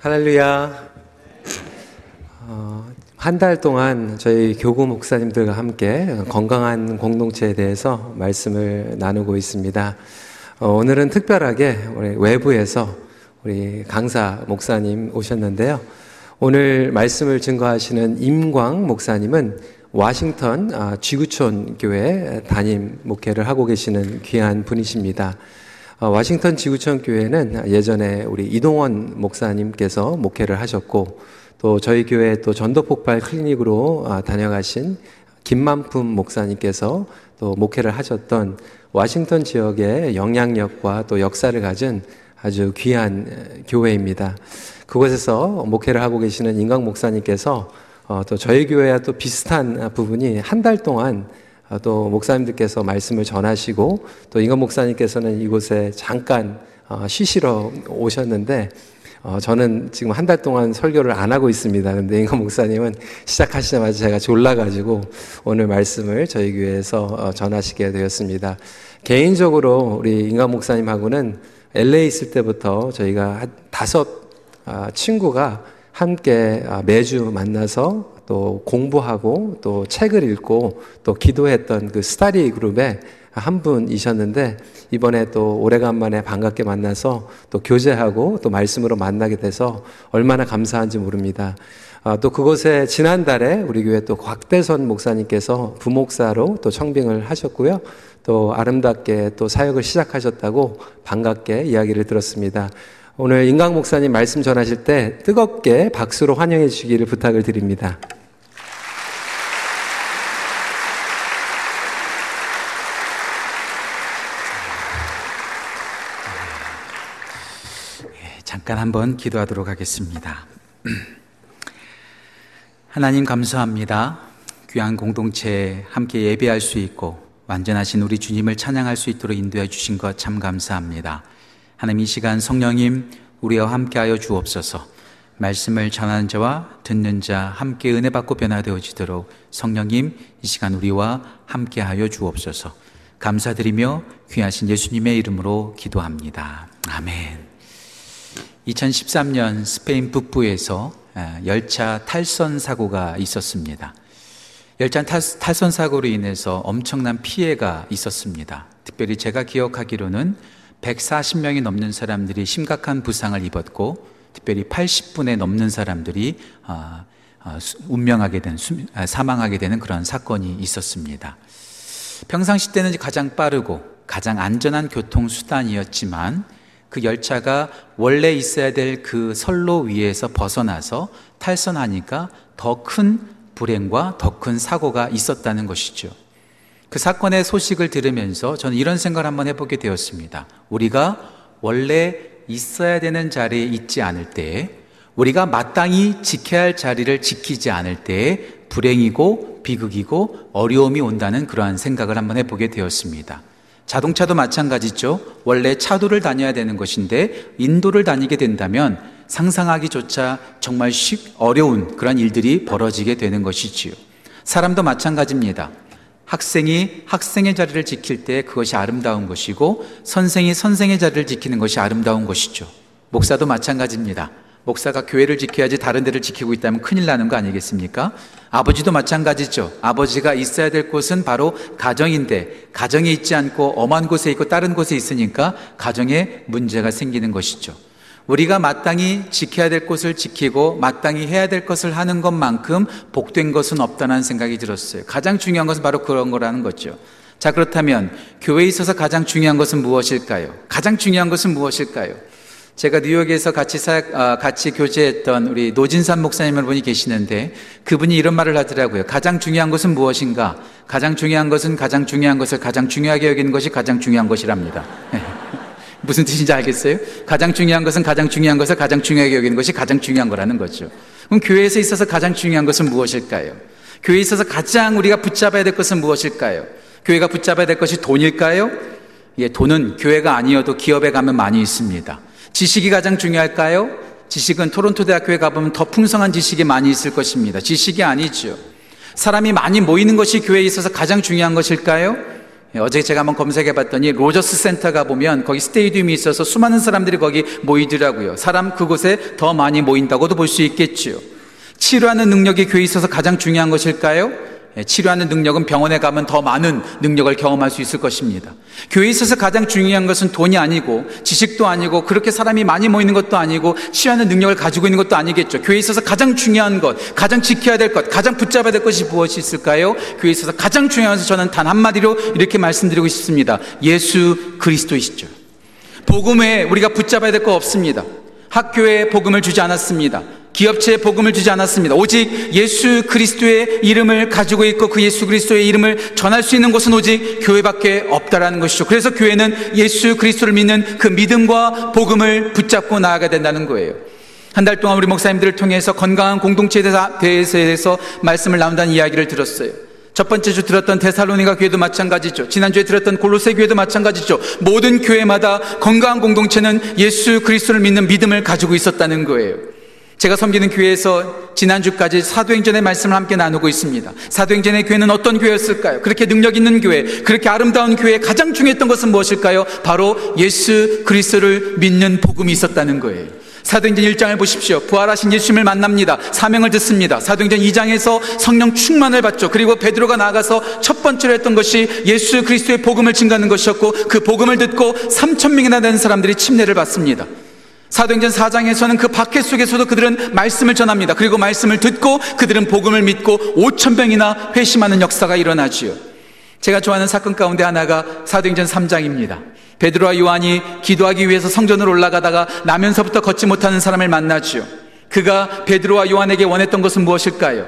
할렐루야. 어, 한달 동안 저희 교구 목사님들과 함께 건강한 공동체에 대해서 말씀을 나누고 있습니다. 어, 오늘은 특별하게 우리 외부에서 우리 강사 목사님 오셨는데요. 오늘 말씀을 증거하시는 임광 목사님은 와싱턴 아, 지구촌 교회 담임 목회를 하고 계시는 귀한 분이십니다. 어, 와싱턴 지구촌 교회는 예전에 우리 이동원 목사님께서 목회를 하셨고 또 저희 교회 또 전도 폭발 클리닉으로 아, 다녀가신 김만품 목사님께서 또 목회를 하셨던 와싱턴 지역의 영향력과 또 역사를 가진 아주 귀한 교회입니다. 그곳에서 목회를 하고 계시는 인강 목사님께서 어, 또 저희 교회와 또 비슷한 부분이 한 달 동안 아, 또 목사님들께서 말씀을 전하시고 또 임건 목사님께서는 이곳에 잠깐 어, 쉬시러 오셨는데 어, 저는 지금 한 달 동안 설교를 안 하고 있습니다. 근데 임건 목사님은 시작하시자마자 제가 졸라가지고 오늘 말씀을 저희 교회에서 어, 전하시게 되었습니다. 개인적으로 우리 임건 목사님하고는 LA 있을 때부터 저희가 한 다섯 아, 친구가 함께 아, 매주 만나서 또 공부하고 또 책을 읽고 또 기도했던 그 스타디 그룹의 한 분이셨는데 이번에 또 오래간만에 반갑게 만나서 또 교제하고 또 말씀으로 만나게 돼서 얼마나 감사한지 모릅니다. 아, 또 그곳에 지난달에 우리 교회 또 곽대선 목사님께서 부목사로 또 청빙을 하셨고요. 또 아름답게 또 사역을 시작하셨다고 반갑게 이야기를 들었습니다. 오늘 인강 목사님 말씀 전하실 때 뜨겁게 박수로 환영해 주시기를 부탁을 드립니다. 잠깐 한번 기도하도록 하겠습니다. 하나님 감사합니다. 귀한 공동체에 함께 예배할 수 있고 완전하신 우리 주님을 찬양할 수 있도록 인도해 주신 것 참 감사합니다. 하나님 이 시간 성령님 우리와 함께하여 주옵소서. 말씀을 전하는 자와 듣는 자 함께 은혜 받고 변화되어지도록 성령님 이 시간 우리와 함께하여 주옵소서. 감사드리며 귀하신 예수님의 이름으로 기도합니다. 아멘. 2013년 스페인 북부에서 열차 탈선 사고가 있었습니다. 열차 탈선 사고로 인해서 엄청난 피해가 있었습니다. 특별히 제가 기억하기로는 140명이 넘는 사람들이 심각한 부상을 입었고, 특별히 80분에 넘는 사람들이 아, 아, 운명하게 된 아, 사망하게 되는 그런 사건이 있었습니다. 평상시 때는 가장 빠르고 가장 안전한 교통 수단이었지만 그 열차가 원래 있어야 될 그 선로 위에서 벗어나서 탈선하니까 더 큰 불행과 더 큰 사고가 있었다는 것이죠. 그 사건의 소식을 들으면서 저는 이런 생각을 한번 해보게 되었습니다. 우리가 원래 있어야 되는 자리에 있지 않을 때, 우리가 마땅히 지켜야 할 자리를 지키지 않을 때, 불행이고 비극이고 어려움이 온다는 그러한 생각을 한번 해보게 되었습니다. 자동차도 마찬가지죠. 원래 차도를 다녀야 되는 것인데 인도를 다니게 된다면 상상하기조차 정말 쉽 어려운 그런 일들이 벌어지게 되는 것이지요. 사람도 마찬가지입니다. 학생이 학생의 자리를 지킬 때 그것이 아름다운 것이고 선생이 선생의 자리를 지키는 것이 아름다운 것이죠. 목사도 마찬가지입니다. 목사가 교회를 지켜야지 다른 데를 지키고 있다면 큰일 나는 거 아니겠습니까? 아버지도 마찬가지죠. 아버지가 있어야 될 곳은 바로 가정인데 가정에 있지 않고 엄한 곳에 있고 다른 곳에 있으니까 가정에 문제가 생기는 것이죠. 우리가 마땅히 지켜야 될 곳을 지키고 마땅히 해야 될 것을 하는 것만큼 복된 것은 없다는 생각이 들었어요. 가장 중요한 것은 바로 그런 거라는 거죠. 자, 그렇다면 교회에 있어서 가장 중요한 것은 무엇일까요? 가장 중요한 것은 무엇일까요? 제가 뉴욕에서 같이 사, 아, 같이 교제했던 우리 노진산 목사님 여러분이 계시는데 그분이 이런 말을 하더라고요. 가장 중요한 것은 무엇인가? 가장 중요한 것은 가장 중요한 것을 가장 중요하게 여기는 것이 가장 중요한 것이랍니다. 무슨 뜻인지 알겠어요? 가장 중요한 것은 가장 중요한 것을 가장 중요하게 여기는 것이 가장 중요한 거라는 거죠. 그럼 교회에서 있어서 가장 중요한 것은 무엇일까요? 교회에 있어서 가장 우리가 붙잡아야 될 것은 무엇일까요? 교회가 붙잡아야 될 것이 돈일까요? 예, 돈은 교회가 아니어도 기업에 가면 많이 있습니다. 지식이 가장 중요할까요? 지식은 토론토 대학교에 가보면 더 풍성한 지식이 많이 있을 것입니다. 지식이 아니죠. 사람이 많이 모이는 것이 교회에 있어서 가장 중요한 것일까요? 예, 어제 제가 한번 검색해 봤더니 로저스 센터 가 보면 거기 스타디움이 있어서 수많은 사람들이 거기 모이더라고요. 사람 그곳에 더 많이 모인다고도 볼 수 있겠지요. 치료하는 능력이 교회에 있어서 가장 중요한 것일까요? 예, 치료하는 능력은 병원에 가면 더 많은 능력을 경험할 수 있을 것입니다. 교회에 있어서 가장 중요한 것은 돈이 아니고 지식도 아니고 그렇게 사람이 많이 모이는 것도 아니고 치료하는 능력을 가지고 있는 것도 아니겠죠. 교회에 있어서 가장 중요한 것, 가장 지켜야 될 것, 가장 붙잡아야 될 것이 무엇이 있을까요? 교회에 있어서 가장 중요한 것은 저는 단 한마디로 이렇게 말씀드리고 싶습니다. 예수 그리스도이시죠. 복음에 우리가 붙잡아야 될 거 없습니다. 학교에 복음을 주지 않았습니다. 기업체에 복음을 주지 않았습니다. 오직 예수 그리스도의 이름을 가지고 있고 그 예수 그리스도의 이름을 전할 수 있는 곳은 오직 교회밖에 없다라는 것이죠. 그래서 교회는 예수 그리스도를 믿는 그 믿음과 복음을 붙잡고 나아가야 된다는 거예요. 한 달 동안 우리 목사님들을 통해서 건강한 공동체에 대해서 말씀을 나눈다는 이야기를 들었어요. 첫 번째 주 들었던 데살로니가 교회도 마찬가지죠. 지난주에 들었던 골로새 교회도 마찬가지죠. 모든 교회마다 건강한 공동체는 예수 그리스도를 믿는 믿음을 가지고 있었다는 거예요. 제가 섬기는 교회에서 지난주까지 사도행전의 말씀을 함께 나누고 있습니다. 사도행전의 교회는 어떤 교회였을까요? 그렇게 능력 있는 교회, 그렇게 아름다운 교회 가장 중요했던 것은 무엇일까요? 바로 예수 그리스도를 믿는 복음이 있었다는 거예요. 사도행전 1장을 보십시오. 부활하신 예수님을 만납니다. 사명을 듣습니다. 사도행전 2장에서 성령 충만을 받죠. 그리고 베드로가 나아가서 첫 번째로 했던 것이 예수 그리스도의 복음을 증가하는 것이었고 그 복음을 듣고 3천 명이나 되는 사람들이 침례를 받습니다. 사도행전 4장에서는 그 박해 속에서도 그들은 말씀을 전합니다. 그리고 말씀을 듣고 그들은 복음을 믿고 5천 명이나 회심하는 역사가 일어나지요. 제가 좋아하는 사건 가운데 하나가 사도행전 3장입니다. 베드로와 요한이 기도하기 위해서 성전으로 올라가다가 나면서부터 걷지 못하는 사람을 만나지요. 그가 베드로와 요한에게 원했던 것은 무엇일까요?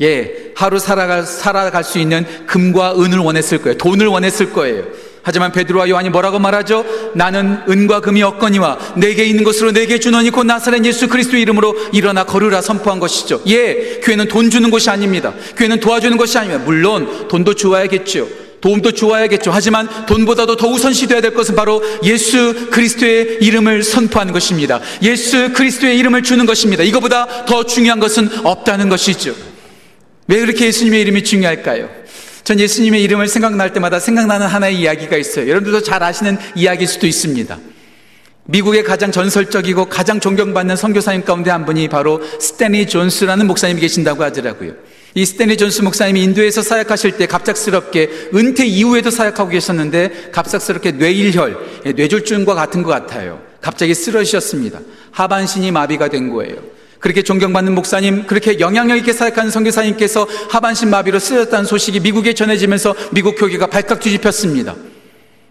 예, 하루 살아갈, 살아갈 수 있는 금과 은을 원했을 거예요. 돈을 원했을 거예요. 하지만 베드로와 요한이 뭐라고 말하죠? 나는 은과 금이 없거니와 내게 있는 것으로 내게 주노니 곧 나사렛 예수 그리스도 이름으로 일어나 걸으라 선포한 것이죠. 예, 교회는 돈 주는 것이 아닙니다. 교회는 도와주는 것이 아닙니다. 물론 돈도 주어야겠죠. 도움도 주어야겠죠. 하지만 돈보다도 더 우선시돼야 될 것은 바로 예수 그리스도의 이름을 선포하는 것입니다. 예수 그리스도의 이름을 주는 것입니다. 이거보다 더 중요한 것은 없다는 것이죠. 왜 그렇게 예수님의 이름이 중요할까요? 전 예수님의 이름을 생각날 때마다 생각나는 하나의 이야기가 있어요. 여러분들도 잘 아시는 이야기일 수도 있습니다. 미국의 가장 전설적이고 가장 존경받는 선교사님 가운데 한 분이 바로 스탠리 존스라는 목사님이 계신다고 하더라고요. 이 스탠리 존스 목사님이 인도에서 사역하실 때 갑작스럽게 은퇴 이후에도 사역하고 계셨는데 갑작스럽게 뇌일혈, 예, 뇌졸중과 같은 것 같아요. 갑자기 쓰러지셨습니다. 하반신이 마비가 된 거예요. 그렇게 존경받는 목사님, 그렇게 영향력 있게 사역하는 선교사님께서 하반신 마비로 쓰였다는 소식이 미국에 전해지면서 미국 교계가 발칵 뒤집혔습니다.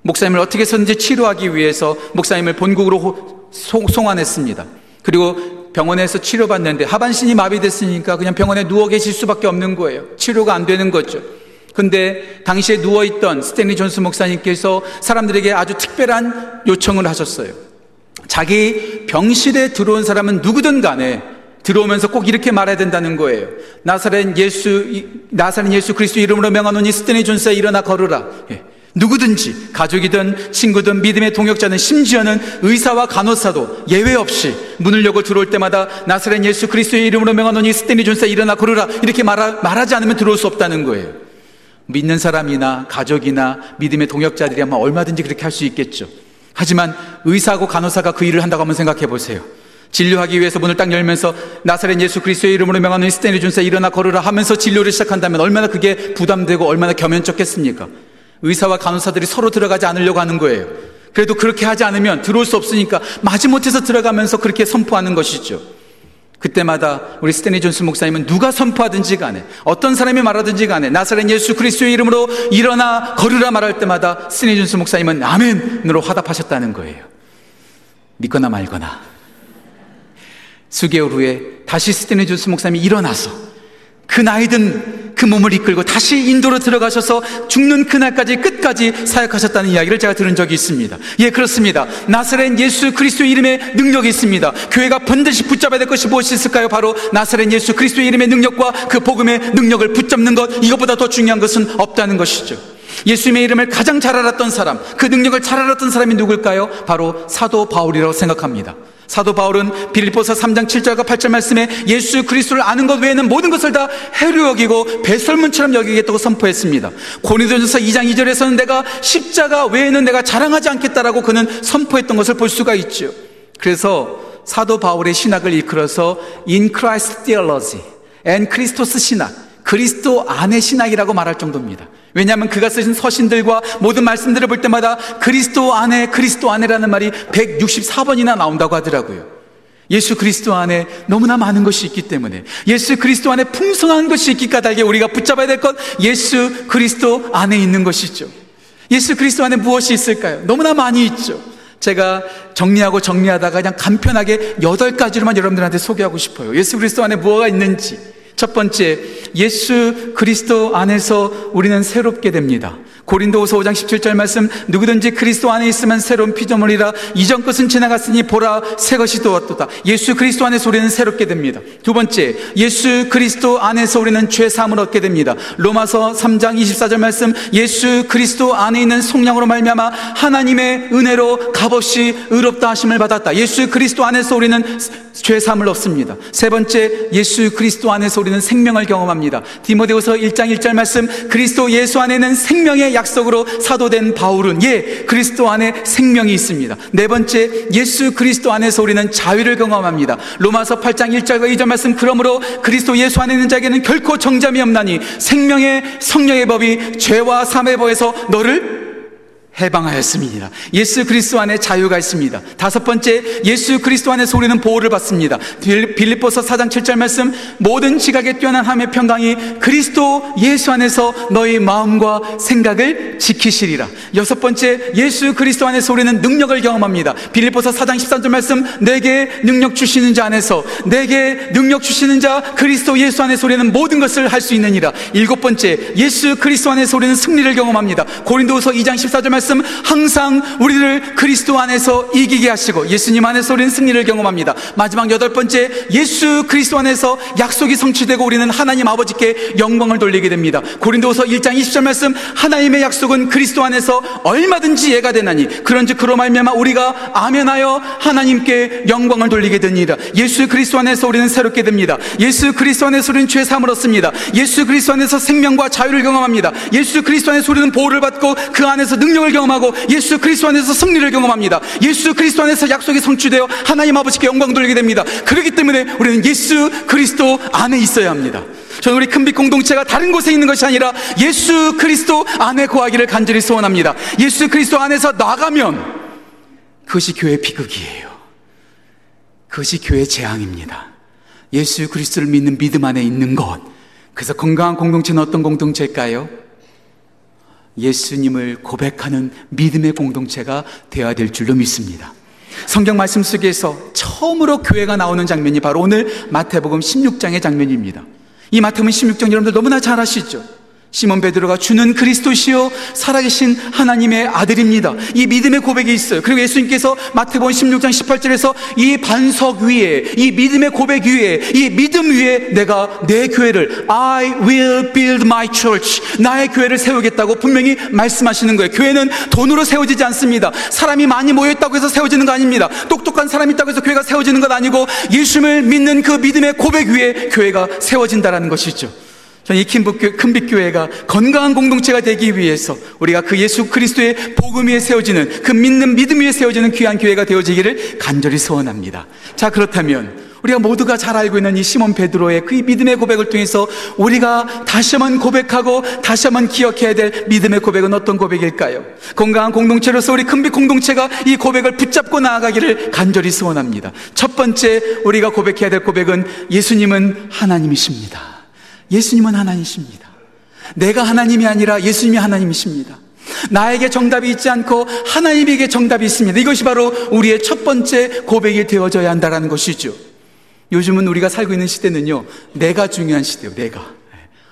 목사님을 어떻게 해서든지 치료하기 위해서 목사님을 본국으로 송환했습니다. 그리고 병원에서 치료받는데 하반신이 마비됐으니까 그냥 병원에 누워 계실 수밖에 없는 거예요. 치료가 안 되는 거죠. 근데 당시에 누워있던 스탠리 존스 목사님께서 사람들에게 아주 특별한 요청을 하셨어요. 자기 병실에 들어온 사람은 누구든 간에 들어오면서 꼭 이렇게 말해야 된다는 거예요. 나사렛 예수, 나사렛 예수 그리스도 이름으로 명하노니 스테니 존스에 일어나 걸으라. 예. 누구든지 가족이든 친구든 믿음의 동역자는 심지어는 의사와 간호사도 예외 없이 문을 열고 들어올 때마다 나사렛 예수 그리스도의 이름으로 명하노니 스테니 존스에 일어나 걸으라 이렇게 말하, 말하지 않으면 들어올 수 없다는 거예요. 믿는 사람이나 가족이나 믿음의 동역자들이 아마 얼마든지 그렇게 할 수 있겠죠. 하지만 의사하고 간호사가 그 일을 한다고 한번 생각해 보세요. 진료하기 위해서 문을 딱 열면서 나사렛 예수 그리스도의 이름으로 명하는 스테니 준사 일어나 걸으라 하면서 진료를 시작한다면 얼마나 그게 부담되고 얼마나 겸연쩍겠습니까? 의사와 간호사들이 서로 들어가지 않으려고 하는 거예요. 그래도 그렇게 하지 않으면 들어올 수 없으니까 마지못해서 들어가면서 그렇게 선포하는 것이죠. 그때마다 우리 스테니 존스 목사님은 누가 선포하든지 간에 어떤 사람이 말하든지 간에 나사렛 예수 그리스도의 이름으로 일어나 걸으라 말할 때마다 스테니 존스 목사님은 아멘으로 화답하셨다는 거예요. 믿거나 말거나 수개월 후에 다시 스테니 존스 목사님이 일어나서 그 나이든 그 몸을 이끌고 다시 인도로 들어가셔서 죽는 그날까지 끝까지 사역하셨다는 이야기를 제가 들은 적이 있습니다. 예, 그렇습니다. 나사렛 예수 그리스도 이름의 능력이 있습니다. 교회가 반드시 붙잡아야 될 것이 무엇이 있을까요? 바로 나사렛 예수 그리스도 이름의 능력과 그 복음의 능력을 붙잡는 것, 이것보다 더 중요한 것은 없다는 것이죠. 예수님의 이름을 가장 잘 알았던 사람, 그 능력을 잘 알았던 사람이 누굴까요? 바로 사도 바울이라고 생각합니다. 사도 바울은 빌립보서 3장 7절과 8절 말씀에 예수 그리스도를 아는 것 외에는 모든 것을 다 해로 여기고 배설문처럼 여기겠다고 선포했습니다. 고린도전서 2장 2절에서는 내가 십자가 외에는 내가 자랑하지 않겠다라고 그는 선포했던 것을 볼 수가 있죠. 그래서 사도 바울의 신학을 이끌어서 In Christ Theology 신학, 그리스도 안의 신학이라고 말할 정도입니다. 왜냐하면 그가 쓰신 서신들과 모든 말씀들을 볼 때마다 그리스도 안에 그리스도 안에라는 말이 164번이나 나온다고 하더라고요. 예수 그리스도 안에 너무나 많은 것이 있기 때문에 예수 그리스도 안에 풍성한 것이 있기 까닭에 우리가 붙잡아야 될것 예수 그리스도 안에 있는 것이죠. 예수 그리스도 안에 무엇이 있을까요? 너무나 많이 있죠. 제가 정리하고 정리하다가 그냥 간편하게 여덟 가지로만 여러분들한테 소개하고 싶어요. 예수 그리스도 안에 무엇가 있는지. 첫 번째, 예수 그리스도 안에서 우리는 새롭게 됩니다. 고린도후서 5장 17절 말씀 누구든지 그리스도 안에 있으면 새로운 피조물이라 이전 것은 지나갔으니 보라 새 것이 되었도다. 예수 그리스도 안에서 우리는 새롭게 됩니다. 두 번째 예수 그리스도 안에서 우리는 죄 사함을 얻게 됩니다. 로마서 3장 24절 말씀 예수 그리스도 안에 있는 속량으로 말미암아 하나님의 은혜로 값없이 의롭다 하심을 받았다. 예수 그리스도 안에서 우리는 죄 사함을 얻습니다. 세 번째 예수 그리스도 안에서 우리는 생명을 경험합니다. 디모데후서 1장 1절 말씀 그리스도 예수 안에는 생명의 약속으로 사도된 바울은 예, 그리스도 안에 생명이 있습니다. 네 번째, 예수 그리스도 안에서 우리는 자유를 경험합니다. 로마서 8장 1절과 2절 말씀 그러므로 그리스도 예수 안에 있는 자에게는 결코 정잠이 없나니 생명의 성령의 법이 죄와 삶의 법에서 너를 해방하였습니다. 예수 그리스도 안에 자유가 있습니다. 다섯 번째, 예수 그리스도 안에서 우리는 보호를 받습니다. 빌립보서 4장 7절 말씀, 모든 지각에 뛰어난 함의 평강이 그리스도 예수 안에서 너희 마음과 생각을 지키시리라. 여섯 번째, 예수 그리스도 안에서 우리는 능력을 경험합니다. 빌립보서 4장 13절 말씀, 내게 능력 주시는 자 안에서, 내게 능력 주시는 자 그리스도 예수 안에서 우리는 모든 것을 할 수 있느니라. 일곱 번째, 예수 그리스도 안에서 우리는 승리를 경험합니다. 고린도서 2장 14절 말씀, 말씀 항상 우리를 그리스도 안에서 이기게 하시고 예수님 안에서 우리는 승리를 경험합니다. 마지막 여덟 번째 예수 그리스도 안에서 약속이 성취되고 우리는 하나님 아버지께 영광을 돌리게 됩니다. 고린도서 1장 20절 말씀 하나님의 약속은 그리스도 안에서 얼마든지 예가 되나니 그런즉 그로 말미암아 우리가 아멘하여 하나님께 영광을 돌리게 되니라. 예수 그리스도 안에서 우리는 새롭게 됩니다. 예수 그리스도 안에서 우리는 죄 사함을 얻습니다. 예수 그리스도 안에서 생명과 자유를 경험합니다. 예수 그리스도 안에서 우리는 보호를 받고 그 안에서 능력을 경험 하고 예수 그리스도 안에서 승리를 경험합니다. 예수 그리스도 안에서 약속이 성취되어 하나님 아버지께 영광 돌리게 됩니다. 그렇기 때문에 우리는 예수 그리스도 안에 있어야 합니다. 저는 우리 큰빛 공동체가 다른 곳에 있는 것이 아니라 예수 그리스도 안에 거하기를 간절히 소원합니다. 예수 그리스도 안에서 나가면 그것이 교회 비극이에요. 그것이 교회 재앙입니다. 예수 그리스도를 믿는 믿음 안에 있는 것. 그래서 건강한 공동체는 어떤 공동체일까요? 예수님을 고백하는 믿음의 공동체가 되어야 될 줄로 믿습니다. 성경 말씀 속에서 처음으로 교회가 나오는 장면이 바로 오늘 마태복음 16장의 장면입니다. 이 마태복음 16장 여러분들 너무나 잘 아시죠? 시몬 베드로가 주는 그리스도시요 살아계신 하나님의 아들입니다. 이 믿음의 고백이 있어요. 그리고 예수님께서 마태복음 16장 18절에서 이 반석 위에 이 믿음의 고백 위에 이 믿음 위에 내가 내 교회를 I will build my church 나의 교회를 세우겠다고 분명히 말씀하시는 거예요. 교회는 돈으로 세워지지 않습니다. 사람이 많이 모여 있다고 해서 세워지는 거 아닙니다. 똑똑한 사람이 있다고 해서 교회가 세워지는 것 아니고 예수님을 믿는 그 믿음의 고백 위에 교회가 세워진다라는 것이죠. 저는 이 큰빛교회가 건강한 공동체가 되기 위해서 우리가 그 예수 그리스도의 복음 위에 세워지는 그 믿는 믿음 위에 세워지는 귀한 교회가 되어지기를 간절히 소원합니다. 자, 그렇다면 우리가 모두가 잘 알고 있는 이 시몬 베드로의 그 믿음의 고백을 통해서 우리가 다시 한번 고백하고 다시 한번 기억해야 될 믿음의 고백은 어떤 고백일까요? 건강한 공동체로서 우리 큰빛 공동체가 이 고백을 붙잡고 나아가기를 간절히 소원합니다. 첫 번째 우리가 고백해야 될 고백은 예수님은 하나님이십니다. 예수님은 하나님이십니다. 내가 하나님이 아니라 예수님이 하나님이십니다. 나에게 정답이 있지 않고 하나님에게 정답이 있습니다. 이것이 바로 우리의 첫 번째 고백이 되어져야 한다는 것이죠. 요즘은 우리가 살고 있는 시대는요, 내가 중요한 시대요, 내가.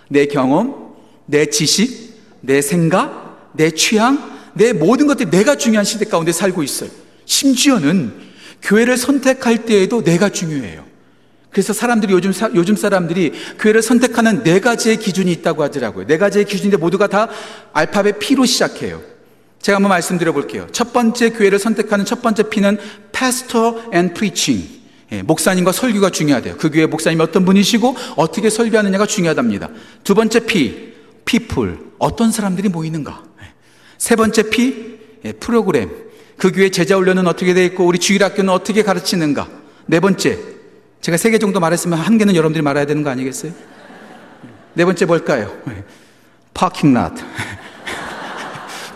내 경험, 내 지식, 내 생각, 내 취향, 내 모든 것들이 내가 중요한 시대 가운데 살고 있어요. 심지어는 교회를 선택할 때에도 내가 중요해요. 그래서 사람들이 요즘, 요즘 사람들이 교회를 선택하는 네 가지의 기준이 있다고 하더라고요. 네 가지의 기준인데 모두가 다 알파벳 P로 시작해요. 제가 한번 말씀드려 볼게요. 첫 번째 교회를 선택하는 첫 번째 P는 Pastor and Preaching. 예, 목사님과 설교가 중요하대요. 그 교회 목사님이 어떤 분이시고 어떻게 설교하느냐가 중요하답니다. 두 번째 P, People. 어떤 사람들이 모이는가. 예. 세 번째 P, 예, 프로그램. 그 교회 제자 훈련은 어떻게 되어 있고 우리 주일학교는 어떻게 가르치는가. 네 번째, 제가 세 개 정도 말했으면 한 개는 여러분들이 말해야 되는 거 아니겠어요? 네 번째 뭘까요? 파킹 랏.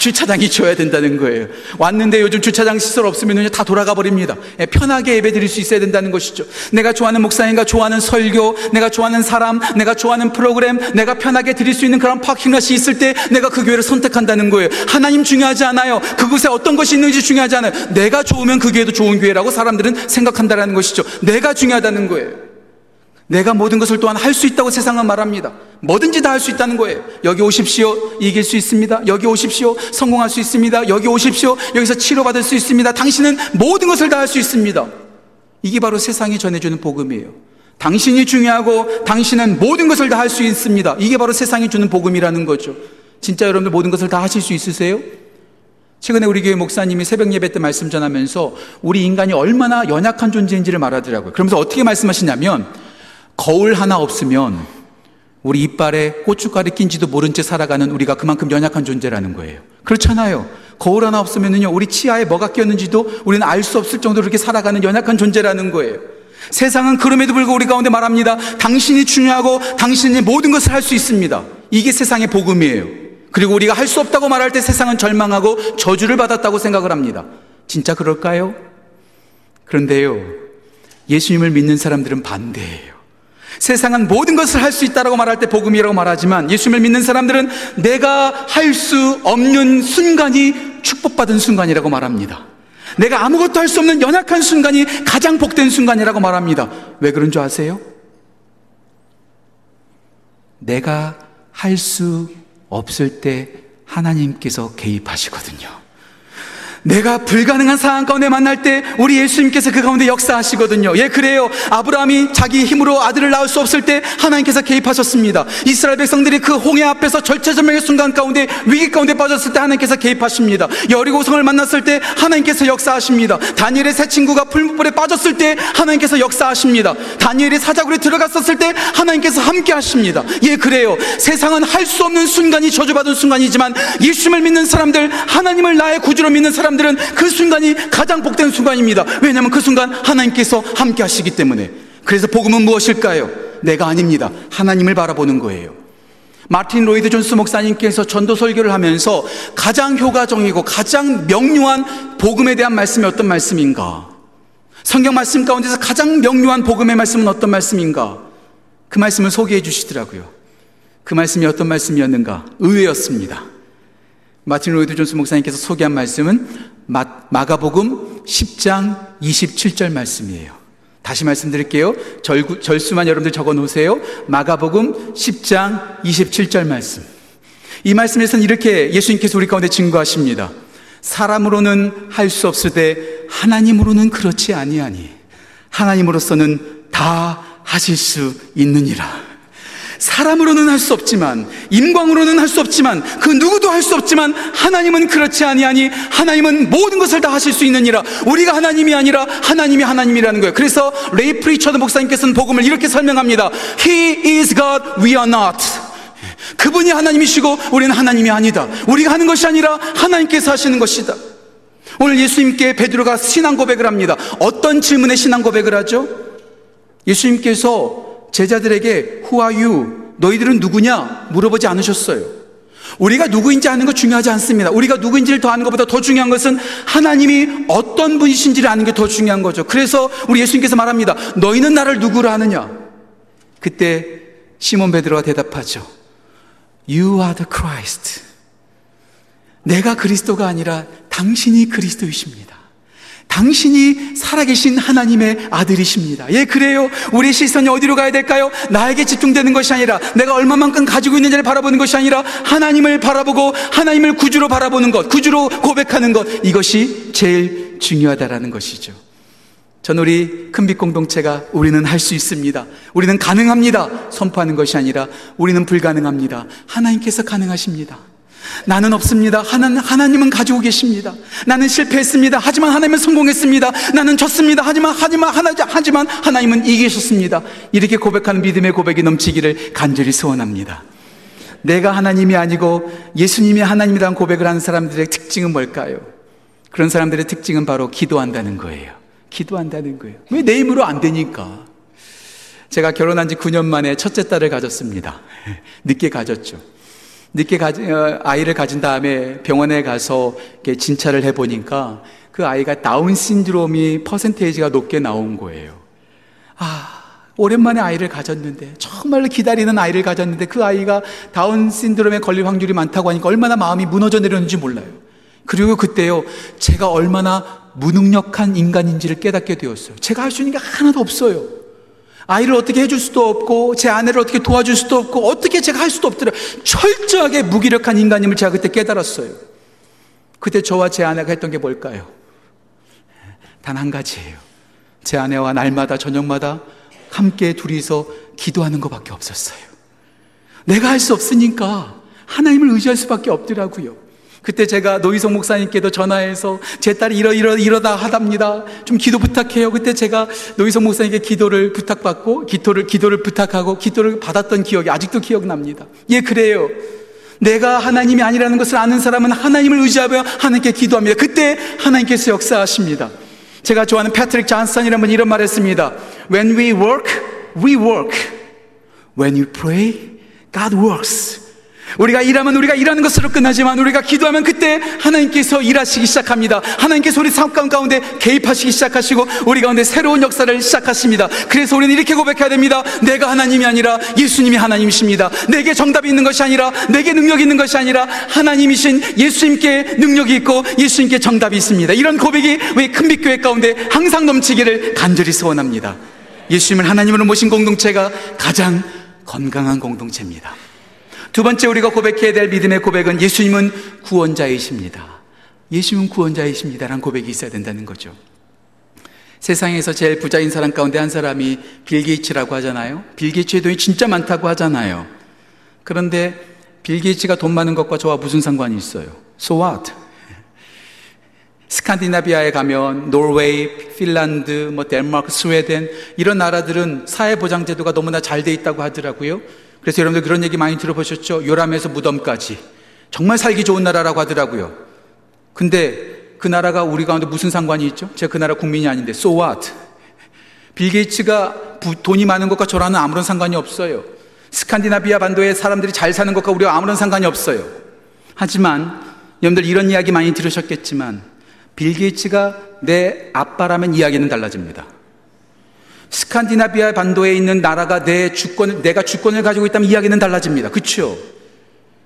주차장이 줘야 된다는 거예요. 왔는데 요즘 주차장 시설 없으면 다 돌아가 버립니다. 예, 편하게 예배 드릴 수 있어야 된다는 것이죠. 내가 좋아하는 목사님과 좋아하는 설교, 내가 좋아하는 사람, 내가 좋아하는 프로그램, 내가 편하게 드릴 수 있는 그런 파킹랏이 있을 때 내가 그 교회를 선택한다는 거예요. 하나님 중요하지 않아요. 그곳에 어떤 것이 있는지 중요하지 않아요. 내가 좋으면 그 교회도 좋은 교회라고 사람들은 생각한다는 것이죠. 내가 중요하다는 거예요. 내가 모든 것을 또한 할 수 있다고 세상은 말합니다. 뭐든지 다 할 수 있다는 거예요. 여기 오십시오. 이길 수 있습니다. 여기 오십시오. 성공할 수 있습니다. 여기 오십시오. 여기서 치료받을 수 있습니다. 당신은 모든 것을 다 할 수 있습니다. 이게 바로 세상이 전해주는 복음이에요. 당신이 중요하고 당신은 모든 것을 다 할 수 있습니다. 이게 바로 세상이 주는 복음이라는 거죠. 진짜 여러분들 모든 것을 다 하실 수 있으세요? 최근에 우리 교회 목사님이 새벽 예배 때 말씀 전하면서 우리 인간이 얼마나 연약한 존재인지를 말하더라고요. 그러면서 어떻게 말씀하시냐면 거울 하나 없으면 우리 이빨에 고춧가루 낀지도 모른 채 살아가는 우리가 그만큼 연약한 존재라는 거예요. 그렇잖아요. 거울 하나 없으면요, 우리 치아에 뭐가 꼈는지도 우리는 알 수 없을 정도로 이렇게 살아가는 연약한 존재라는 거예요. 세상은 그럼에도 불구하고 우리 가운데 말합니다. 당신이 중요하고 당신이 모든 것을 할 수 있습니다. 이게 세상의 복음이에요. 그리고 우리가 할 수 없다고 말할 때 세상은 절망하고 저주를 받았다고 생각을 합니다. 진짜 그럴까요? 그런데요, 예수님을 믿는 사람들은 반대예요. 세상은 모든 것을 할 수 있다라고 말할 때 복음이라고 말하지만 예수님을 믿는 사람들은 내가 할 수 없는 순간이 축복받은 순간이라고 말합니다. 내가 아무것도 할 수 없는 연약한 순간이 가장 복된 순간이라고 말합니다. 왜 그런 줄 아세요? 내가 할 수 없을 때 하나님께서 개입하시거든요. 내가 불가능한 상황 가운데 만날 때 우리 예수님께서 그 가운데 역사하시거든요. 예, 그래요. 아브라함이 자기 힘으로 아들을 낳을 수 없을 때 하나님께서 개입하셨습니다. 이스라엘 백성들이 그 홍해 앞에서 절체절명의 순간 가운데 위기 가운데 빠졌을 때 하나님께서 개입하십니다. 여리고성을 만났을 때 하나님께서 역사하십니다. 다니엘의 새 친구가 풀무불에 빠졌을 때 하나님께서 역사하십니다. 다니엘이 사자굴에 들어갔었을 때 하나님께서 함께 하십니다. 예, 그래요. 세상은 할 수 없는 순간이 저주받은 순간이지만 예수님을 믿는 사람들, 하나님을 나의 구주로 믿는 사람 사람들은 그 순간이 가장 복된 순간입니다. 왜냐하면 그 순간 하나님께서 함께 하시기 때문에. 그래서 복음은 무엇일까요? 내가 아닙니다. 하나님을 바라보는 거예요. 마틴 로이드 존스 목사님께서 전도 설교를 하면서 가장 효과적이고 가장 명료한 복음에 대한 말씀이 어떤 말씀인가? 성경 말씀 가운데서 가장 명료한 복음의 말씀은 어떤 말씀인가? 그 말씀을 소개해 주시더라고요. 그 말씀이 어떤 말씀이었는가? 의외였습니다. 마틴 로이드 존스 목사님께서 소개한 말씀은 마, 마가복음 10장 27절 말씀이에요. 다시 말씀드릴게요. 절, 절수만 여러분들 적어 놓으세요. 마가복음 10장 27절 말씀. 이 말씀에서는 이렇게 예수님께서 우리 가운데 증거하십니다. 사람으로는 할수때 하나님으로는 그렇지 아니하니 하나님으로서는 다 하실 수 있느니라. 사람으로는 할 수 없지만 임광으로는 할 수 없지만 그 누구도 할 수 없지만 하나님은 그렇지 아니하니 하나님은 모든 것을 다 하실 수 있느니라. 우리가 하나님이 아니라 하나님이 하나님이라는 거예요. 그래서 레이 프리처드 목사님께서는 복음을 이렇게 설명합니다. He is God, we are not. 그분이 하나님이시고 우리는 하나님이 아니다. 우리가 하는 것이 아니라 하나님께서 하시는 것이다. 오늘 예수님께 베드로가 신앙 고백을 합니다. 어떤 질문에 신앙 고백을 하죠? 예수님께서 제자들에게 Who are you? 너희들은 누구냐? 물어보지 않으셨어요. 우리가 누구인지 아는 거 중요하지 않습니다. 우리가 누구인지를 더 아는 것보다 더 중요한 것은 하나님이 어떤 분이신지를 아는 게 더 중요한 거죠. 그래서 우리 예수님께서 말합니다. 너희는 나를 누구로 아느냐? 그때 시몬 베드로가 대답하죠. You are the Christ. 내가 그리스도가 아니라 당신이 그리스도이십니다. 당신이 살아계신 하나님의 아들이십니다. 예, 그래요. 우리 시선이 어디로 가야 될까요? 나에게 집중되는 것이 아니라 내가 얼마만큼 가지고 있는지를 바라보는 것이 아니라 하나님을 바라보고 하나님을 구주로 바라보는 것, 구주로 고백하는 것, 이것이 제일 중요하다라는 것이죠. 전 우리 큰빛 공동체가 우리는 할 수 있습니다. 우리는 가능합니다. 선포하는 것이 아니라 우리는 불가능합니다. 하나님께서 가능하십니다. 나는 없습니다. 하나, 하나님은 가지고 계십니다. 나는 실패했습니다. 하지만 하나님은 성공했습니다. 나는 졌습니다. 하지만, 하지만, 하나, 하지만 하나님은 이기셨습니다. 이렇게 고백하는 믿음의 고백이 넘치기를 간절히 소원합니다. 내가 하나님이 아니고 예수님이 하나님이라는 고백을 하는 사람들의 특징은 뭘까요? 그런 사람들의 특징은 바로 기도한다는 거예요. 기도한다는 거예요. 왜 내 힘으로 안 되니까? 제가 결혼한 지 9년 만에 첫째 딸을 가졌습니다. 늦게 가졌죠. 늦게 가지, 어, 아이를 가진 다음에 병원에 가서 진찰을 해보니까 그 아이가 다운 신드롬이 퍼센테이지가 높게 나온 거예요. 아, 오랜만에 아이를 가졌는데, 정말로 기다리는 아이를 가졌는데 그 아이가 다운 신드롬에 걸릴 확률이 많다고 하니까 얼마나 마음이 무너져 내렸는지 몰라요. 그리고 그때요, 제가 얼마나 무능력한 인간인지를 깨닫게 되었어요. 제가 할 수 있는 게 하나도 없어요. 아이를 어떻게 해줄 수도 없고 제 아내를 어떻게 도와줄 수도 없고 어떻게 제가 할 수도 없더라. 철저하게 무기력한 인간임을 제가 그때 깨달았어요. 그때 저와 제 아내가 했던 게 뭘까요? 단 한 가지예요. 제 아내와 날마다 저녁마다 함께 둘이서 기도하는 것밖에 없었어요. 내가 할 수 없으니까 하나님을 의지할 수밖에 없더라고요. 그때 제가 노희성 목사님께도 전화해서 제 딸이 이러 이러 이러다 하답니다. 좀 기도 부탁해요. 그때 제가 노희성 목사님께 기도를 부탁받고 기도를 기도를 부탁하고 기도를 받았던 기억이 아직도 기억납니다. 예, 그래요. 내가 하나님이 아니라는 것을 아는 사람은 하나님을 의지하며 하나님께 기도합니다. 그때 하나님께서 역사하십니다. 제가 좋아하는 패트릭 잔슨이라는 분이 이런 말 했습니다. When we work, we work. When you pray, God works. 우리가 일하면 우리가 일하는 것으로 끝나지만 우리가 기도하면 그때 하나님께서 일하시기 시작합니다. 하나님께서 우리 삶 가운데 개입하시기 시작하시고 우리 가운데 새로운 역사를 시작하십니다. 그래서 우리는 이렇게 고백해야 됩니다. 내가 하나님이 아니라 예수님이 하나님이십니다. 내게 정답이 있는 것이 아니라 내게 능력이 있는 것이 아니라 하나님이신 예수님께 능력이 있고 예수님께 정답이 있습니다. 이런 고백이 우리 큰빛교회 가운데 항상 넘치기를 간절히 소원합니다. 예수님을 하나님으로 모신 공동체가 가장 건강한 공동체입니다. 두 번째 우리가 고백해야 될 믿음의 고백은 예수님은 구원자이십니다. 예수님은 구원자이십니다라는 고백이 있어야 된다는 거죠. 세상에서 제일 부자인 사람 가운데 한 사람이 빌 게이츠라고 하잖아요. 빌 게이츠의 돈이 진짜 많다고 하잖아요. 그런데 빌 게이츠가 돈 많은 것과 저와 무슨 상관이 있어요? So what? 스칸디나비아에 가면 노르웨이, 핀란드, 뭐 덴마크, 스웨덴 이런 나라들은 사회 보장 제도가 너무나 잘 돼 있다고 하더라고요. 그래서 여러분들 그런 얘기 많이 들어보셨죠? 요람에서 무덤까지. 정말 살기 좋은 나라라고 하더라고요. 근데 그 나라가 우리 가운데 무슨 상관이 있죠? 제가 그 나라 국민이 아닌데, so what? 빌 게이츠가 돈이 많은 것과 저랑은 아무런 상관이 없어요. 스칸디나비아 반도의 사람들이 잘 사는 것과 우리와 아무런 상관이 없어요. 하지만, 여러분들 이런 이야기 많이 들으셨겠지만, 빌 게이츠가 내 아빠라면 이야기는 달라집니다. 스칸디나비아 반도에 있는 나라가 내 주권, 내가 주권을 가지고 있다면 이야기는 달라집니다. 그렇죠?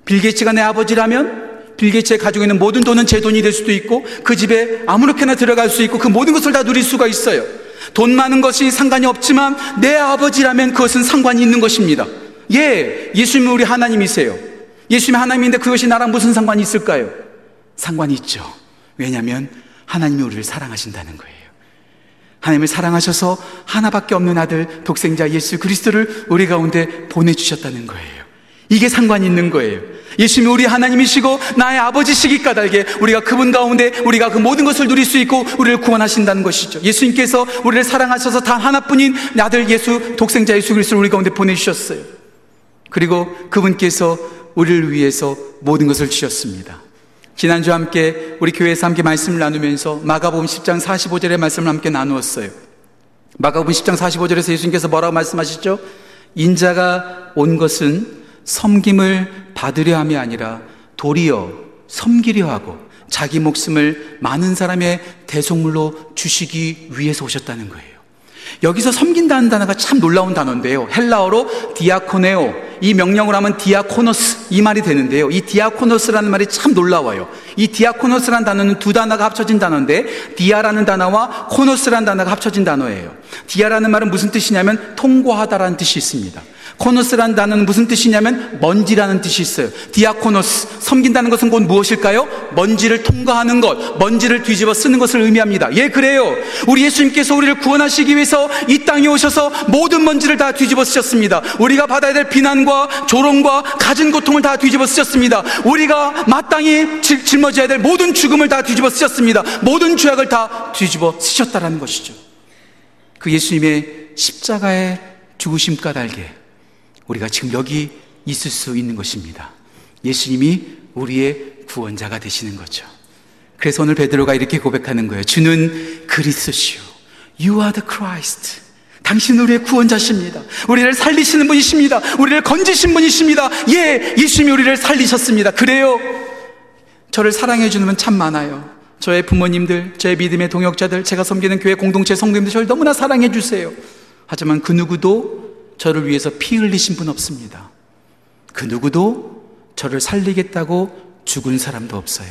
빌 게이츠가 내 아버지라면 빌 게이츠가 가지고 있는 모든 돈은 제 돈이 될 수도 있고 그 집에 아무렇게나 들어갈 수 있고 그 모든 것을 다 누릴 수가 있어요. 돈 많은 것이 상관이 없지만 내 아버지라면 그것은 상관이 있는 것입니다. 예, 예수님은 우리 하나님이세요. 예수님이 하나님인데 그것이 나랑 무슨 상관이 있을까요? 상관이 있죠. 왜냐하면 하나님이 우리를 사랑하신다는 거예요. 하나님을 사랑하셔서 하나밖에 없는 아들 독생자 예수 그리스도를 우리 가운데 보내주셨다는 거예요. 이게 상관이 있는 거예요. 예수님이 우리 하나님이시고 나의 아버지시기 까닭에 우리가 그분 가운데 우리가 그 모든 것을 누릴 수 있고 우리를 구원하신다는 것이죠. 예수님께서 우리를 사랑하셔서 단 하나뿐인 아들 예수 독생자 예수 그리스도를 우리 가운데 보내주셨어요. 그리고 그분께서 우리를 위해서 모든 것을 주셨습니다. 지난주 함께 우리 교회에서 함께 말씀을 나누면서 마가복음 10장 45절의 말씀을 함께 나누었어요. 마가복음 10장 45절에서 예수님께서 뭐라고 말씀하시죠? 인자가 온 것은 섬김을 받으려 함이 아니라 도리어 섬기려 하고 자기 목숨을 많은 사람의 대속물로 주시기 위해서 오셨다는 거예요. 여기서 섬긴다는 단어가 참 놀라운 단어인데요. 헬라어로 διακονέω. 이 명령을 하면 διάκονος 이 말이 되는데요. 이 διάκονος라는 말이 참 놀라워요. 이 διάκονος라는 단어는 두 단어가 합쳐진 단어인데 διά라는 단어와 κόνος라는 단어가 합쳐진 단어예요. διά라는 말은 무슨 뜻이냐면 통과하다라는 뜻이 있습니다. κόνος라는 단어는 무슨 뜻이냐면 먼지라는 뜻이 있어요. διάκονος, 섬긴다는 것은 곧 무엇일까요? 먼지를 통과하는 것, 먼지를 뒤집어 쓰는 것을 의미합니다. 예, 그래요. 우리 예수님께서 우리를 구원하시기 위해서 이 땅에 오셔서 모든 먼지를 다 뒤집어 쓰셨습니다. 우리가 받아야 될 비난과 조롱과 가진 고통을 다 뒤집어 쓰셨습니다. 우리가 마땅히 짊어져야 될 모든 죽음을 다 뒤집어 쓰셨습니다. 모든 죄악을 다 뒤집어 쓰셨다라는 것이죠. 그 예수님의 십자가의 죽으심 까닭에 우리가 지금 여기 있을 수 있는 것입니다. 예수님이 우리의 구원자가 되시는 거죠. 그래서 오늘 베드로가 이렇게 고백하는 거예요. 주는 그리스도시요. You are the Christ. 당신 우리의 구원자십니다. 우리를 살리시는 분이십니다. 우리를 건지신 분이십니다. 예, 예수님이 우리를 살리셨습니다. 그래요. 저를 사랑해 주는 분참 많아요. 저의 부모님들, 저의 믿음의 동역자들, 제가 섬기는 교회 공동체 성도님들 저를 너무나 사랑해 주세요. 하지만 그 누구도 저를 위해서 피 흘리신 분 없습니다. 그 누구도 저를 살리겠다고 죽은 사람도 없어요.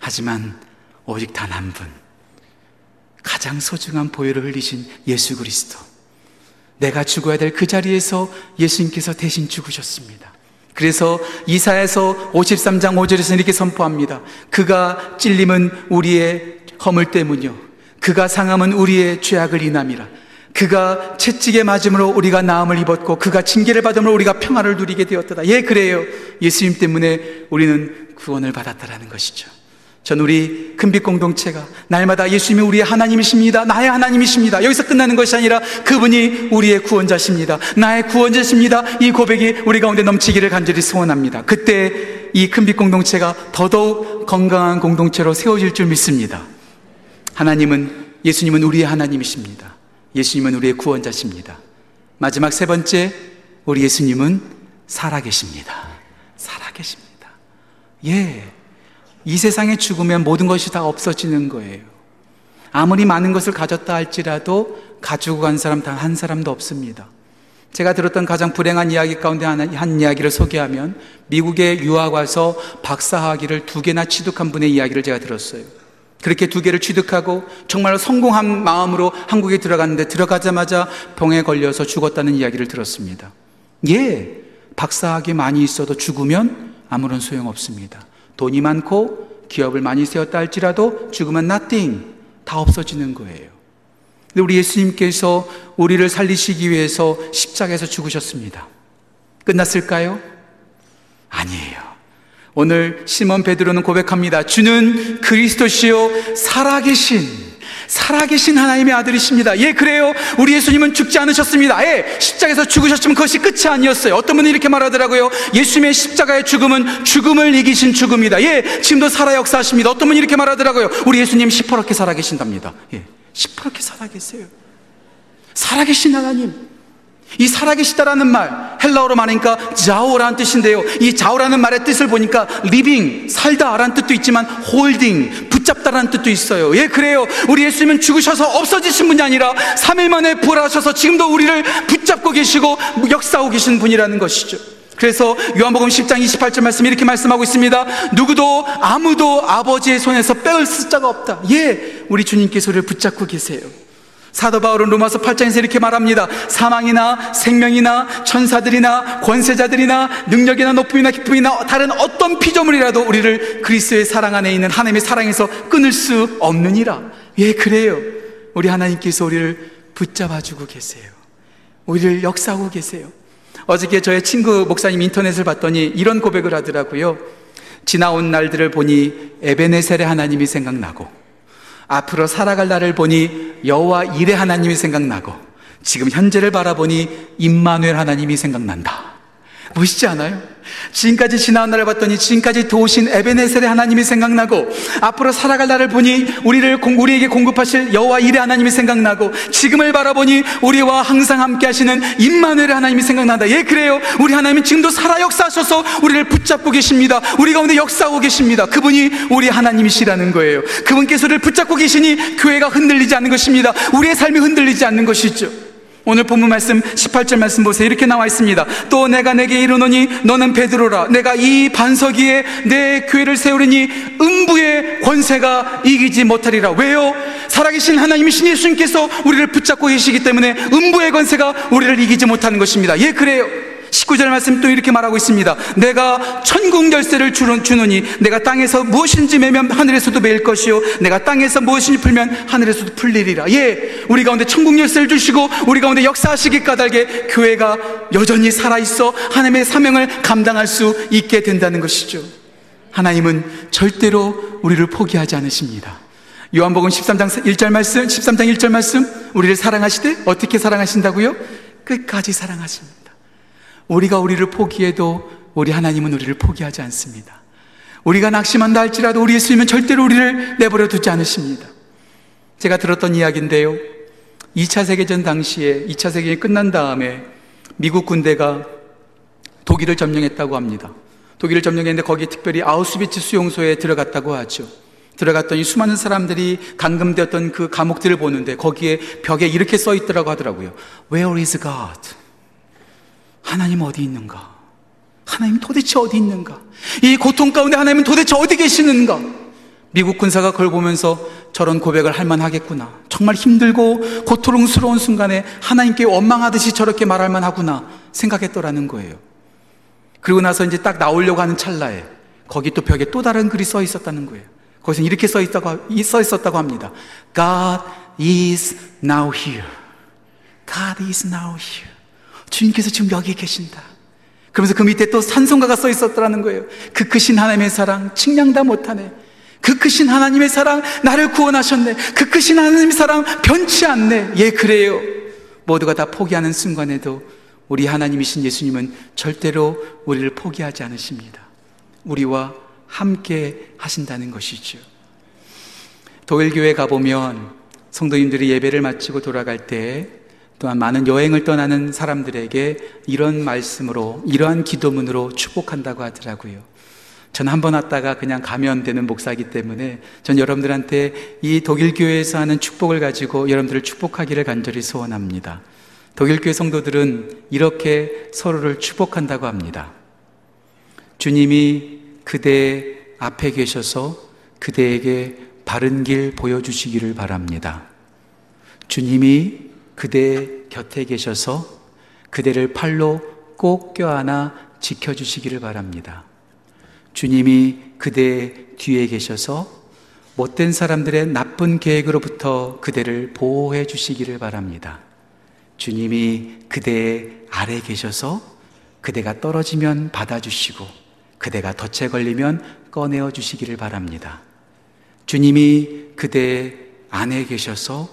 하지만 오직 단 한 분. 가장 소중한 보혈을 흘리신 예수 그리스도. 내가 죽어야 될 그 자리에서 예수님께서 대신 죽으셨습니다. 그래서 이사에서 53장 5절에서 이렇게 선포합니다. 그가 찔림은 우리의 허물 때문이요. 그가 상함은 우리의 죄악을 인함이라. 그가 채찍에 맞음으로 우리가 나음을 입었고 그가 징계를 받음으로 우리가 평화를 누리게 되었다. 예, 그래요. 예수님 때문에 우리는 구원을 받았다라는 것이죠. 전 우리 큰빛 공동체가 날마다 예수님이 우리의 하나님이십니다. 나의 하나님이십니다. 여기서 끝나는 것이 아니라 그분이 우리의 구원자십니다. 나의 구원자십니다. 이 고백이 우리 가운데 넘치기를 간절히 소원합니다. 그때 이 큰빛 공동체가 더더욱 건강한 공동체로 세워질 줄 믿습니다. 하나님은 예수님은 우리의 하나님이십니다. 예수님은 우리의 구원자십니다. 마지막 세 번째, 우리 예수님은 살아계십니다. 살아계십니다. 예. 이 세상에 죽으면 모든 것이 다 없어지는 거예요. 아무리 많은 것을 가졌다 할지라도 가지고 간 사람 단 한 사람도 없습니다. 제가 들었던 가장 불행한 이야기 가운데 한, 한 이야기를 소개하면 미국에 유학 와서 박사학위를 두 개나 취득한 분의 이야기를 제가 들었어요. 그렇게 두 개를 취득하고 정말 성공한 마음으로 한국에 들어갔는데 들어가자마자 병에 걸려서 죽었다는 이야기를 들었습니다. 예, 박사학위 많이 있어도 죽으면 아무런 소용 없습니다. 돈이 많고 기업을 많이 세웠다 할지라도 죽으면 nothing, 다 없어지는 거예요. 근데 우리 예수님께서 우리를 살리시기 위해서 십자가에서 죽으셨습니다. 끝났을까요? 아니에요. 오늘 시몬 베드로는 고백합니다. 주는 그리스도시요 살아계신 살아계신 하나님의 아들이십니다. 예, 그래요. 우리 예수님은 죽지 않으셨습니다. 예, 십자가에서 죽으셨지만 그것이 끝이 아니었어요. 어떤 분이 이렇게 말하더라고요. 예수님의 십자가의 죽음은 죽음을 이기신 죽음이다. 예, 지금도 살아 역사하십니다. 어떤 분이 이렇게 말하더라고요. 우리 예수님 시퍼렇게 살아계신답니다. 예, 시퍼렇게 살아계세요. 살아계신 하나님. 이 살아계시다라는 말, 헬라어로 말하니까 자오라는 뜻인데요. 이 자오라는 말의 뜻을 보니까 living, 살다라는 뜻도 있지만 holding, 붙잡다라는 뜻도 있어요. 예, 그래요. 우리 예수님은 죽으셔서 없어지신 분이 아니라 3일 만에 부활하셔서 지금도 우리를 붙잡고 계시고 역사하고 계신 분이라는 것이죠. 그래서 요한복음 10장 28절 말씀 이렇게 말씀하고 있습니다. 누구도 아무도 아버지의 손에서 빼을 숫자가 없다. 예, 우리 주님께서 우리를 붙잡고 계세요. 사도 바울은 로마서 8장에서 이렇게 말합니다. 사망이나 생명이나 천사들이나 권세자들이나 능력이나 높음이나 기쁨이나 다른 어떤 피조물이라도 우리를 그리스도의 사랑 안에 있는 하나님의 사랑에서 끊을 수 없느니라. 예, 그래요. 우리 하나님께서 우리를 붙잡아 주고 계세요. 우리를 역사하고 계세요. 어저께 저의 친구 목사님 인터넷을 봤더니 이런 고백을 하더라고요. 지나온 날들을 보니 에베네셀의 하나님이 생각나고 앞으로 살아갈 날을 보니 여호와 일의 하나님이 생각나고 지금 현재를 바라보니 임마누엘 하나님이 생각난다. 보시지 않아요? 지금까지 지나온 날을 봤더니 지금까지 도우신 에베네셀의 하나님이 생각나고 앞으로 살아갈 날을 보니 우리를 우리에게 공급하실 여호와 일의 하나님이 생각나고 지금을 바라보니 우리와 항상 함께 하시는 임마누엘의 하나님이 생각난다. 예 그래요. 우리 하나님은 지금도 살아 역사하셔서 우리를 붙잡고 계십니다. 우리 가운데 역사하고 계십니다. 그분이 우리 하나님이시라는 거예요. 그분께서 를 붙잡고 계시니 교회가 흔들리지 않는 것입니다. 우리의 삶이 흔들리지 않는 것이죠. 오늘 본문 말씀 18절 말씀 보세요. 이렇게 나와 있습니다. 또 내가 내게 이르노니 너는 베드로라. 내가 이 반석 위에 내 교회를 세우리니 음부의 권세가 이기지 못하리라. 왜요? 살아계신 하나님이신 예수님께서 우리를 붙잡고 계시기 때문에 음부의 권세가 우리를 이기지 못하는 것입니다. 예, 그래요. 19절 말씀 또 이렇게 말하고 있습니다. 내가 천국 열쇠를 주노니 내가 땅에서 무엇인지 매면 하늘에서도 매일 것이요 내가 땅에서 무엇인지 풀면 하늘에서도 풀리리라. 예, 우리 가운데 천국 열쇠를 주시고 우리 가운데 역사하시기 까닭에 교회가 여전히 살아 있어 하나님의 사명을 감당할 수 있게 된다는 것이죠. 하나님은 절대로 우리를 포기하지 않으십니다. 요한복음 13장 1절 말씀, 13장 1절 말씀, 우리를 사랑하시되 어떻게 사랑하신다고요? 끝까지 사랑하십니다. 우리가 우리를 포기해도 우리 하나님은 우리를 포기하지 않습니다. 우리가 낙심한다 할지라도 우리 예수님은 절대로 우리를 내버려 두지 않으십니다. 제가 들었던 이야기인데요. 2차 세계전 당시에 2차 세계전이 끝난 다음에 미국 군대가 독일을 점령했다고 합니다. 독일을 점령했는데 거기 특별히 아우스비츠 수용소에 들어갔다고 하죠. 들어갔더니 수많은 사람들이 감금되었던 그 감옥들을 보는데 거기에 벽에 이렇게 써 있더라고 하더라고요. Where is God? 하나님 어디 있는가? 하나님 도대체 어디 있는가? 이 고통 가운데 하나님은 도대체 어디 계시는가? 미국 군사가 그걸 보면서 저런 고백을 할 만하겠구나. 정말 힘들고 고통스러운 순간에 하나님께 원망하듯이 저렇게 말할 만하구나 생각했더라는 거예요. 그리고 나서 이제 딱 나오려고 하는 찰나에 거기 또 벽에 또 다른 글이 써 있었다는 거예요. 거기서 이렇게 써 있다고, 써 있었다고 합니다. God is now here. God is now here. 주님께서 지금 여기 계신다. 그러면서 그 밑에 또 산성가가 써 있었더라는 거예요. 그 크신 하나님의 사랑, 측량다 못하네. 그 크신 하나님의 사랑, 나를 구원하셨네. 그 크신 하나님의 사랑, 변치 않네. 예, 그래요. 모두가 다 포기하는 순간에도 우리 하나님이신 예수님은 절대로 우리를 포기하지 않으십니다. 우리와 함께 하신다는 것이죠. 독일교회 가보면 성도님들이 예배를 마치고 돌아갈 때 또한 많은 여행을 떠나는 사람들에게 이런 말씀으로, 이러한 기도문으로 축복한다고 하더라고요. 전 한 번 왔다가 그냥 가면 되는 목사이기 때문에 전 여러분들한테 이 독일교회에서 하는 축복을 가지고 여러분들을 축복하기를 간절히 소원합니다. 독일교회 성도들은 이렇게 서로를 축복한다고 합니다. 주님이 그대 앞에 계셔서 그대에게 바른 길 보여주시기를 바랍니다. 주님이 그대 곁에 계셔서 그대를 팔로 꼭 껴안아 지켜주시기를 바랍니다. 주님이 그대 뒤에 계셔서 못된 사람들의 나쁜 계획으로부터 그대를 보호해 주시기를 바랍니다. 주님이 그대 아래 계셔서 그대가 떨어지면 받아주시고 그대가 덫에 걸리면 꺼내어 주시기를 바랍니다. 주님이 그대 안에 계셔서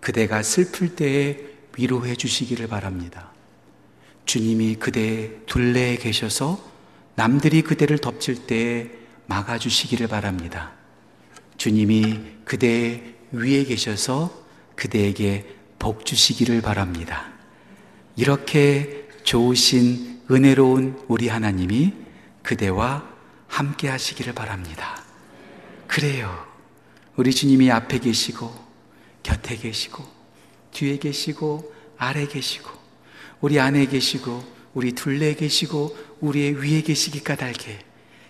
그대가 슬플 때에 위로해 주시기를 바랍니다. 주님이 그대 둘레에 계셔서 남들이 그대를 덮칠 때에 막아주시기를 바랍니다. 주님이 그대 위에 계셔서 그대에게 복 주시기를 바랍니다. 이렇게 좋으신 은혜로운 우리 하나님이 그대와 함께 하시기를 바랍니다. 그래요. 우리 주님이 앞에 계시고 곁에 계시고 뒤에 계시고 아래 계시고 우리 안에 계시고 우리 둘레 계시고 우리의 위에 계시기 까닭에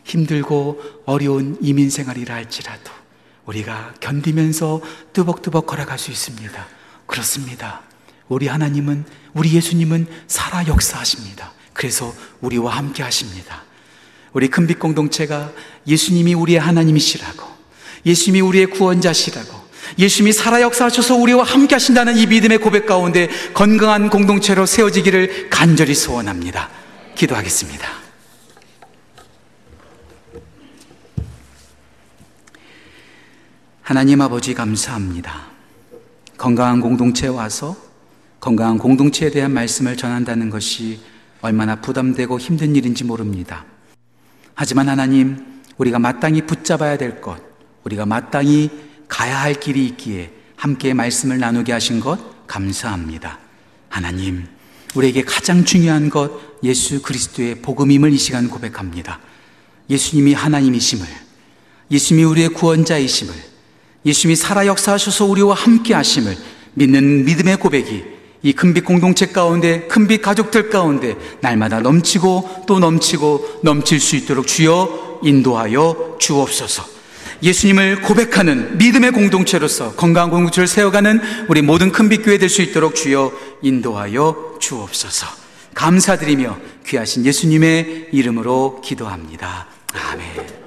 힘들고 어려운 이민 생활이라 할지라도 우리가 견디면서 뚜벅뚜벅 걸어갈 수 있습니다. 그렇습니다. 우리 하나님은 우리 예수님은 살아 역사하십니다. 그래서 우리와 함께 하십니다. 우리 큰빛 공동체가 예수님이 우리의 하나님이시라고 예수님이 우리의 구원자시라고 예수님이 살아 역사하셔서 우리와 함께 하신다는 이 믿음의 고백 가운데 건강한 공동체로 세워지기를 간절히 소원합니다. 기도하겠습니다. 하나님 아버지 감사합니다. 건강한 공동체에 와서 건강한 공동체에 대한 말씀을 전한다는 것이 얼마나 부담되고 힘든 일인지 모릅니다. 하지만 하나님, 우리가 마땅히 붙잡아야 될 것, 우리가 마땅히 가야 할 길이 있기에 함께 말씀을 나누게 하신 것 감사합니다. 하나님, 우리에게 가장 중요한 것 예수 그리스도의 복음임을 이 시간 고백합니다. 예수님이 하나님이심을, 예수님이 우리의 구원자이심을, 예수님이 살아 역사하셔서 우리와 함께 하심을 믿는 믿음의 고백이 이 큰빛 공동체 가운데, 큰빛 가족들 가운데 날마다 넘치고 또 넘치고 넘칠 수 있도록 주여 인도하여 주옵소서. 예수님을 고백하는 믿음의 공동체로서 건강한 공동체를 세워가는 우리 모든 큰빛교회 될 수 있도록 주여 인도하여 주옵소서. 감사드리며 귀하신 예수님의 이름으로 기도합니다. 아멘.